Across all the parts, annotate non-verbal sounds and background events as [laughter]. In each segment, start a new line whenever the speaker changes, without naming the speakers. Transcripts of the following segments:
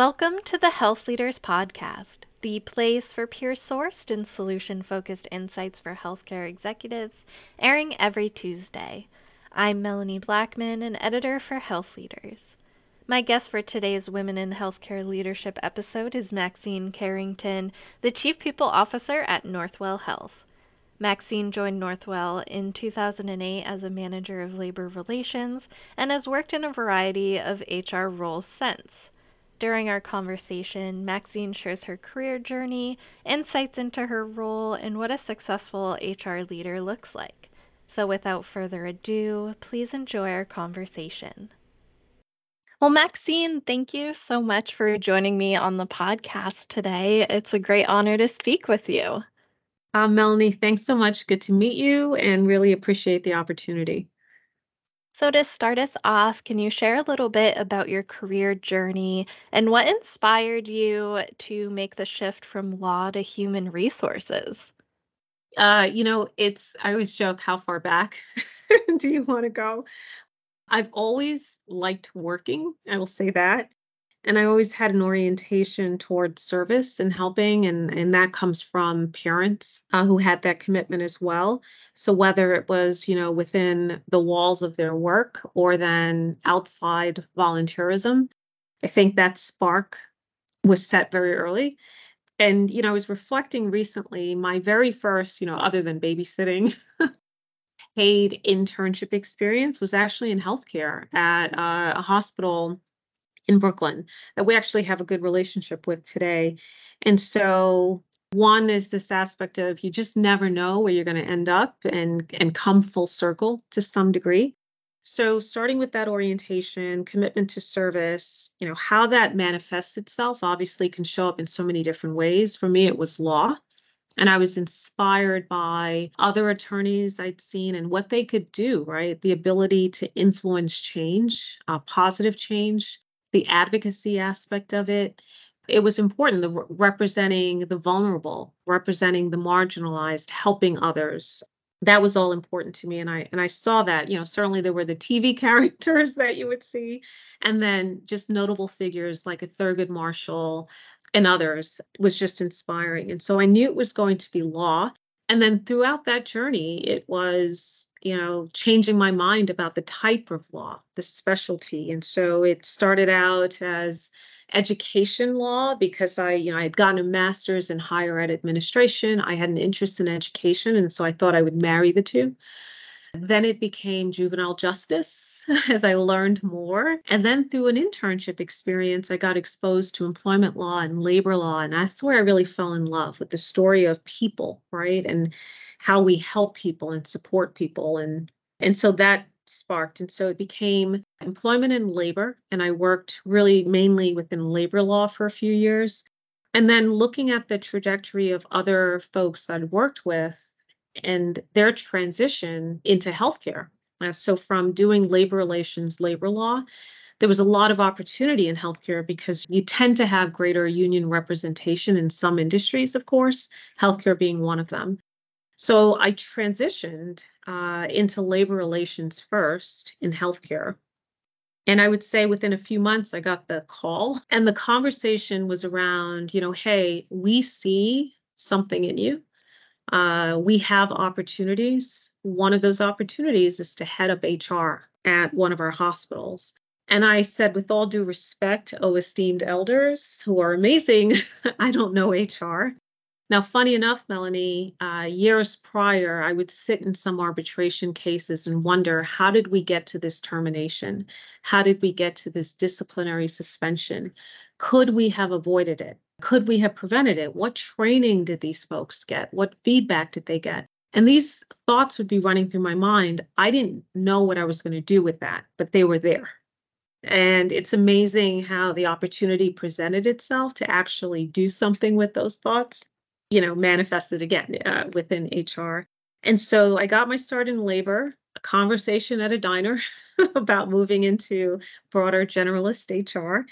Welcome to the Health Leaders Podcast, the place for peer sourced and solution focused insights for healthcare executives, airing every Tuesday. I'm Melanie Blackman, an editor for Health Leaders. My guest for today's Women in Healthcare Leadership episode is Maxine Carrington, the Chief People Officer at Northwell Health. Maxine joined Northwell in 2008 as a manager of labor relations and has worked in a variety of HR roles since. During our conversation, Maxine shares her career journey, insights into her role, and what a successful HR leader looks like. So, without further ado, please enjoy our conversation. Well, Maxine, thank you so much for joining me on the podcast today. It's a great honor to speak with you.
Uh, Melanie, thanks so much. Good to meet you and really appreciate the opportunity.
So, to start us off, can you share a little bit about your career journey and what inspired you to make the shift from law to human resources?
Uh, you know, it's, I always joke, how far back [laughs] do you want to go? I've always liked working, I will say that and I always had an orientation towards service and helping, and, and that comes from parents uh, who had that commitment as well. So whether it was, you know, within the walls of their work or then outside volunteerism, I think that spark was set very early. And, you know, I was reflecting recently, my very first, you know, other than babysitting, [laughs] paid internship experience was actually in healthcare at uh, a hospital in Brooklyn that we actually have a good relationship with today. And so one is this aspect of you just never know where you're going to end up and and come full circle to some degree. So starting with that orientation, commitment to service, you know, how that manifests itself obviously can show up in so many different ways. For me it was law. And I was inspired by other attorneys I'd seen and what they could do, right? The ability to influence change, uh, positive change, the advocacy aspect of it. It was important, the representing the vulnerable, representing the marginalized, helping others. That was all important to me, and I and I saw that. You know, certainly there were the TV [laughs] characters that you would see, and then just notable figures like a Thurgood Marshall and others was just inspiring. And so I knew it was going to be law. And then throughout that journey, it was you know, changing my mind about the type of law, the specialty. And so it started out as education law because I, you know, I had gotten a master's in higher ed administration. I had an interest in education, and so I thought I would marry the two. Then it became juvenile justice [laughs] as I learned more. And then through an internship experience, I got exposed to employment law and labor law. And that's where I really fell in love with the story of people, right? And how we help people and support people and and so that sparked and so it became employment and labor and i worked really mainly within labor law for a few years and then looking at the trajectory of other folks i'd worked with and their transition into healthcare uh, so from doing labor relations labor law there was a lot of opportunity in healthcare because you tend to have greater union representation in some industries, of course, healthcare being one of them. So I transitioned uh, into labor relations first in healthcare. And I would say within a few months, I got the call, and the conversation was around, you know, hey, we see something in you. Uh, we have opportunities. One of those opportunities is to head up HR at one of our hospitals. And I said, with all due respect, oh, esteemed elders who are amazing, [laughs] I don't know HR. Now, funny enough, Melanie, uh, years prior, I would sit in some arbitration cases and wonder how did we get to this termination? How did we get to this disciplinary suspension? Could we have avoided it? Could we have prevented it? What training did these folks get? What feedback did they get? And these thoughts would be running through my mind. I didn't know what I was going to do with that, but they were there. And it's amazing how the opportunity presented itself to actually do something with those thoughts you know, manifested again uh, within HR. And so I got my start in labor, a conversation at a diner [laughs] about moving into broader generalist HR.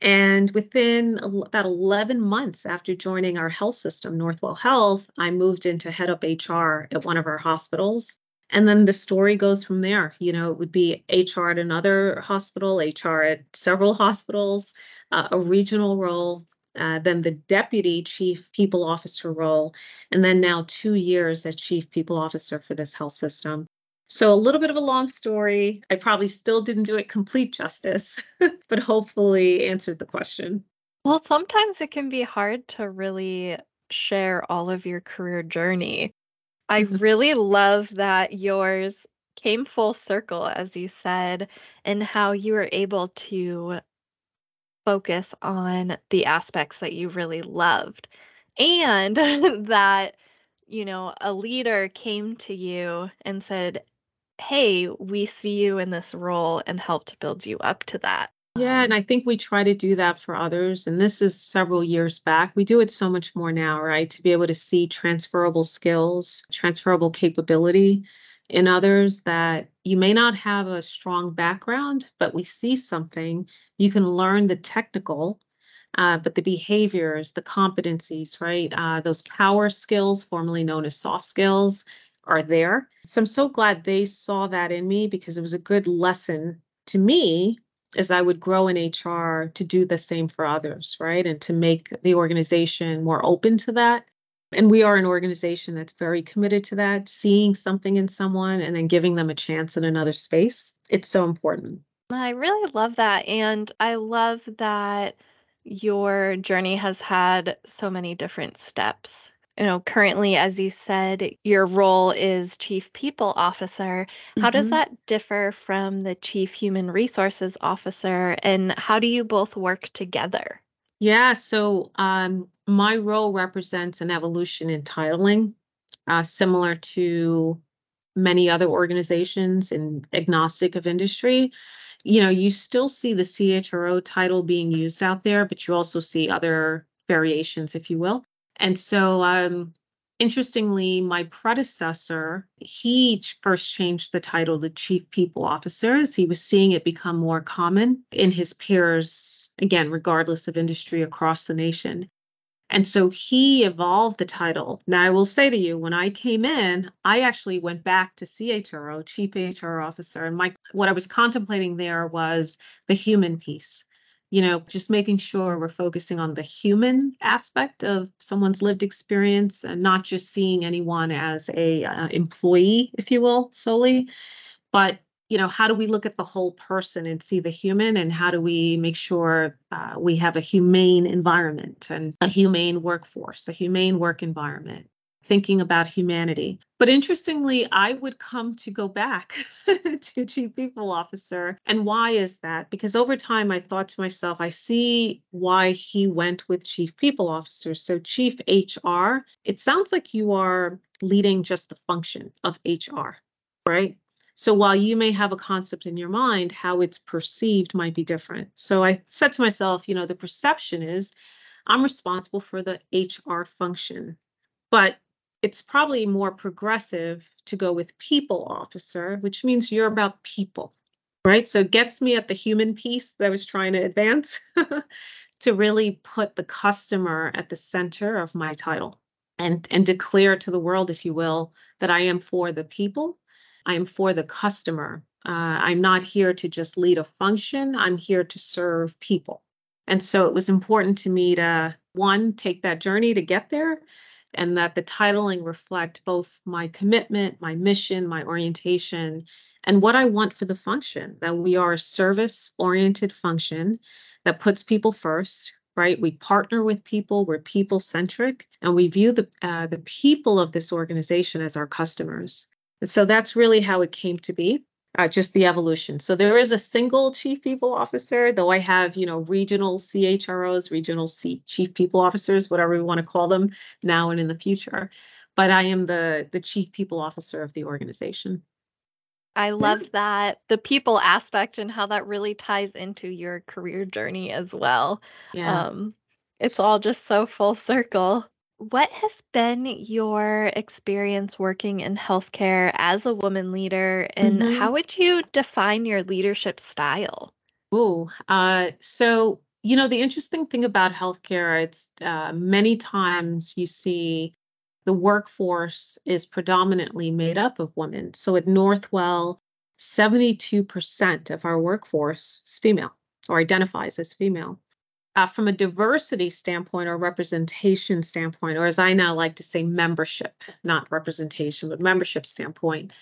And within about 11 months after joining our health system, Northwell Health, I moved into head up HR at one of our hospitals. And then the story goes from there. You know, it would be HR at another hospital, HR at several hospitals, uh, a regional role, uh, then the deputy chief people officer role, and then now two years as chief people officer for this health system. So, a little bit of a long story. I probably still didn't do it complete justice, [laughs] but hopefully answered the question.
Well, sometimes it can be hard to really share all of your career journey. I mm-hmm. really love that yours came full circle, as you said, and how you were able to focus on the aspects that you really loved. And [laughs] that, you know, a leader came to you and said, Hey, we see you in this role and helped build you up to that.
Yeah, and I think we try to do that for others. And this is several years back. We do it so much more now, right? To be able to see transferable skills, transferable capability in others that you may not have a strong background, but we see something. You can learn the technical, uh, but the behaviors, the competencies, right? Uh, those power skills, formerly known as soft skills, are there. So I'm so glad they saw that in me because it was a good lesson to me as I would grow in HR to do the same for others, right? And to make the organization more open to that. And we are an organization that's very committed to that, seeing something in someone and then giving them a chance in another space. It's so important.
I really love that. And I love that your journey has had so many different steps you know, currently, as you said, your role is Chief People Officer. How mm-hmm. does that differ from the Chief Human Resources Officer, and how do you both work together?
Yeah, so um, my role represents an evolution in titling, uh, similar to many other organizations and agnostic of industry. You know, you still see the CHRO title being used out there, but you also see other variations, if you will. And so, um, interestingly, my predecessor, he first changed the title to Chief People Officer as he was seeing it become more common in his peers, again, regardless of industry across the nation. And so he evolved the title. Now, I will say to you, when I came in, I actually went back to CHRO, Chief HR Officer, and my what I was contemplating there was the human piece you know, just making sure we're focusing on the human aspect of someone's lived experience and not just seeing anyone as a uh, employee, if you will, solely, but you know, how do we look at the whole person and see the human, and how do we make sure uh, we have a humane environment and a humane workforce, a humane work environment? Thinking about humanity. But interestingly, I would come to go back [laughs] to chief people officer. And why is that? Because over time, I thought to myself, I see why he went with chief people officer. So, chief HR, it sounds like you are leading just the function of HR, right? So while you may have a concept in your mind, how it's perceived might be different. So I said to myself, you know, the perception is I'm responsible for the HR function. But it's probably more progressive to go with people officer, which means you're about people, right? So it gets me at the human piece that I was trying to advance [laughs] to really put the customer at the center of my title and, and declare to the world, if you will, that I am for the people, I am for the customer. Uh, I'm not here to just lead a function, I'm here to serve people. And so it was important to me to, one, take that journey to get there and that the titling reflect both my commitment, my mission, my orientation, and what I want for the function. That we are a service oriented function that puts people first, right? We partner with people, we're people centric, and we view the, uh, the people of this organization as our customers. And so that's really how it came to be uh, just the evolution. So there is a single chief people officer, though I have, you know, regional CHROs, regional C- chief people officers, whatever we want to call them now and in the future. But I am the the chief people officer of the organization.
I love that the people aspect and how that really ties into your career journey as well. Yeah. Um, it's all just so full circle. What has been your experience working in healthcare as a woman leader, and mm-hmm. how would you define your leadership style?
Oh, uh, so you know the interesting thing about healthcare, it's uh, many times you see the workforce is predominantly made up of women. So at Northwell, 72% of our workforce is female or identifies as female. Uh, from a diversity standpoint or representation standpoint, or as I now like to say, membership, not representation, but membership standpoint,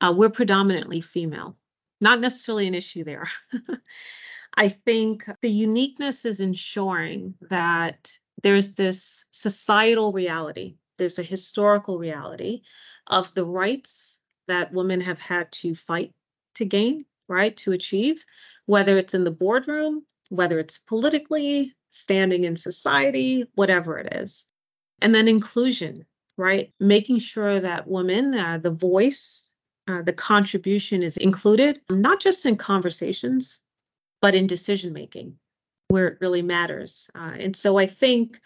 uh, we're predominantly female. Not necessarily an issue there. [laughs] I think the uniqueness is ensuring that there's this societal reality, there's a historical reality of the rights that women have had to fight to gain, right, to achieve, whether it's in the boardroom, whether it's politically, standing in society, whatever it is. And then inclusion, right? Making sure that women, uh, the voice, uh, the contribution is included, not just in conversations, but in decision making where it really matters. Uh, and so I think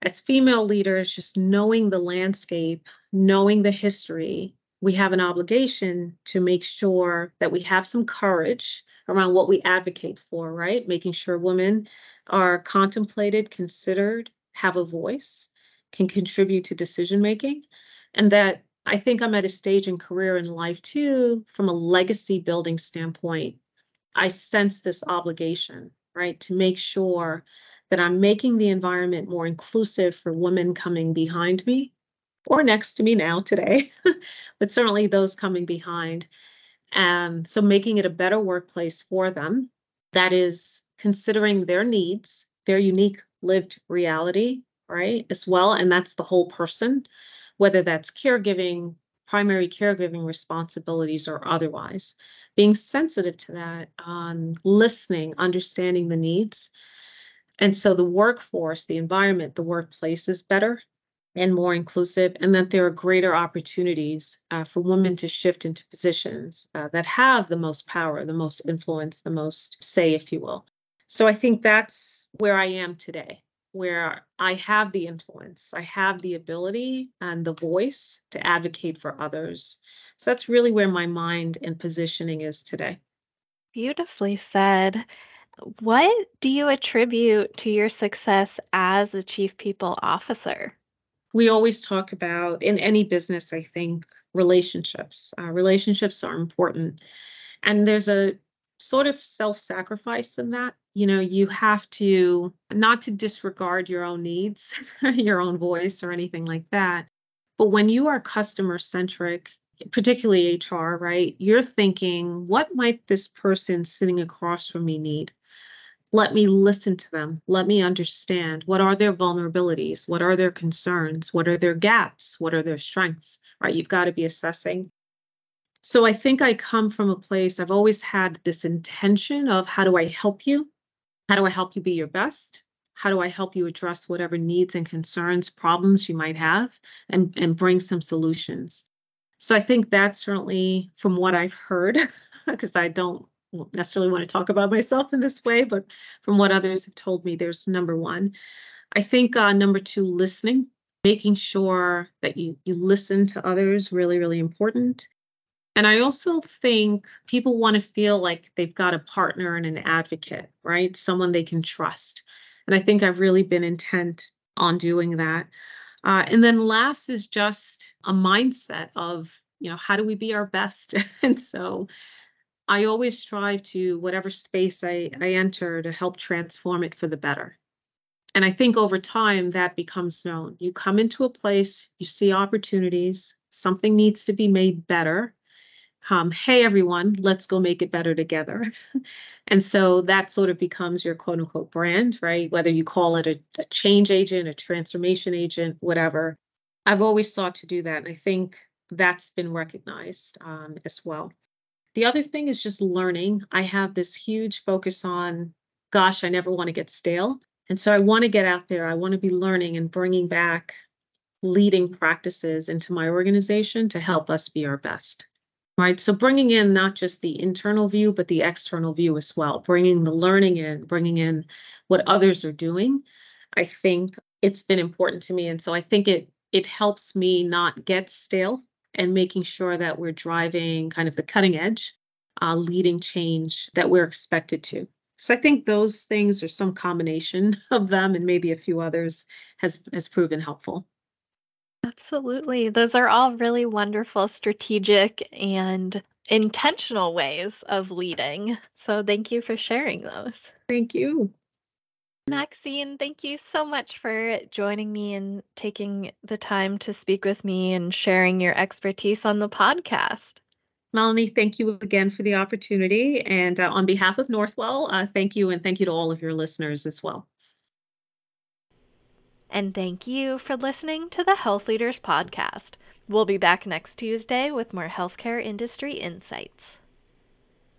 as female leaders, just knowing the landscape, knowing the history, we have an obligation to make sure that we have some courage around what we advocate for, right? Making sure women are contemplated, considered, have a voice, can contribute to decision making, and that I think I'm at a stage in career and life too, from a legacy building standpoint. I sense this obligation, right, to make sure that I'm making the environment more inclusive for women coming behind me or next to me now today, [laughs] but certainly those coming behind. And so making it a better workplace for them that is considering their needs, their unique lived reality, right, as well. And that's the whole person, whether that's caregiving, primary caregiving responsibilities, or otherwise. Being sensitive to that, um, listening, understanding the needs. And so the workforce, the environment, the workplace is better and more inclusive, and that there are greater opportunities uh, for women to shift into positions uh, that have the most power, the most influence, the most say, if you will. So I think that's where I am today, where I have the influence, I have the ability and the voice to advocate for others. So that's really where my mind and positioning is today.
Beautifully said. What do you attribute to your success as a chief people officer?
We always talk about in any business, I think, relationships. Uh, relationships are important. And there's a sort of self sacrifice in that. You know, you have to not to disregard your own needs, [laughs] your own voice, or anything like that. But when you are customer centric, particularly HR, right, you're thinking, what might this person sitting across from me need? Let me listen to them. Let me understand. What are their vulnerabilities? What are their concerns? What are their gaps? What are their strengths? Right? You've got to be assessing. So i think i come from a place i've always had this intention of how do i help you? How do i help you be your best? How do i help you address whatever needs and concerns problems you might have and and bring some solutions? So i think that's certainly from what i've heard [laughs] because i don't necessarily want to talk about myself in this way, but from what others have told me, there's number one. I think uh, number two, listening, making sure that you you listen to others, really, really important. And I also think people want to feel like they've got a partner and an advocate, right? Someone they can trust. And I think I've really been intent on doing that. Uh, and then last is just a mindset of, you know, how do we be our best? [laughs] and so I always strive to, whatever space I, I enter, to help transform it for the better. And I think over time that becomes known. You come into a place, you see opportunities, something needs to be made better. Um, hey, everyone, let's go make it better together. [laughs] and so that sort of becomes your quote unquote brand, right? Whether you call it a, a change agent, a transformation agent, whatever. I've always sought to do that. And I think that's been recognized um, as well. The other thing is just learning. I have this huge focus on, gosh, I never want to get stale. And so I want to get out there. I want to be learning and bringing back leading practices into my organization to help us be our best. Right. So bringing in not just the internal view, but the external view as well, bringing the learning in, bringing in what others are doing. I think it's been important to me. And so I think it it helps me not get stale and making sure that we're driving kind of the cutting edge, uh, leading change that we're expected to. So I think those things or some combination [laughs] of them and maybe a few others has has proven helpful.
Absolutely. Those are all really wonderful strategic and intentional ways of leading. So thank you for sharing those.
Thank you.
Maxine, thank you so much for joining me and taking the time to speak with me and sharing your expertise on the podcast.
Melanie, thank you again for the opportunity. And uh, on behalf of Northwell, uh, thank you and thank you to all of your listeners as well.
And thank you for listening to the Health Leaders Podcast. We'll be back next Tuesday with more healthcare industry insights.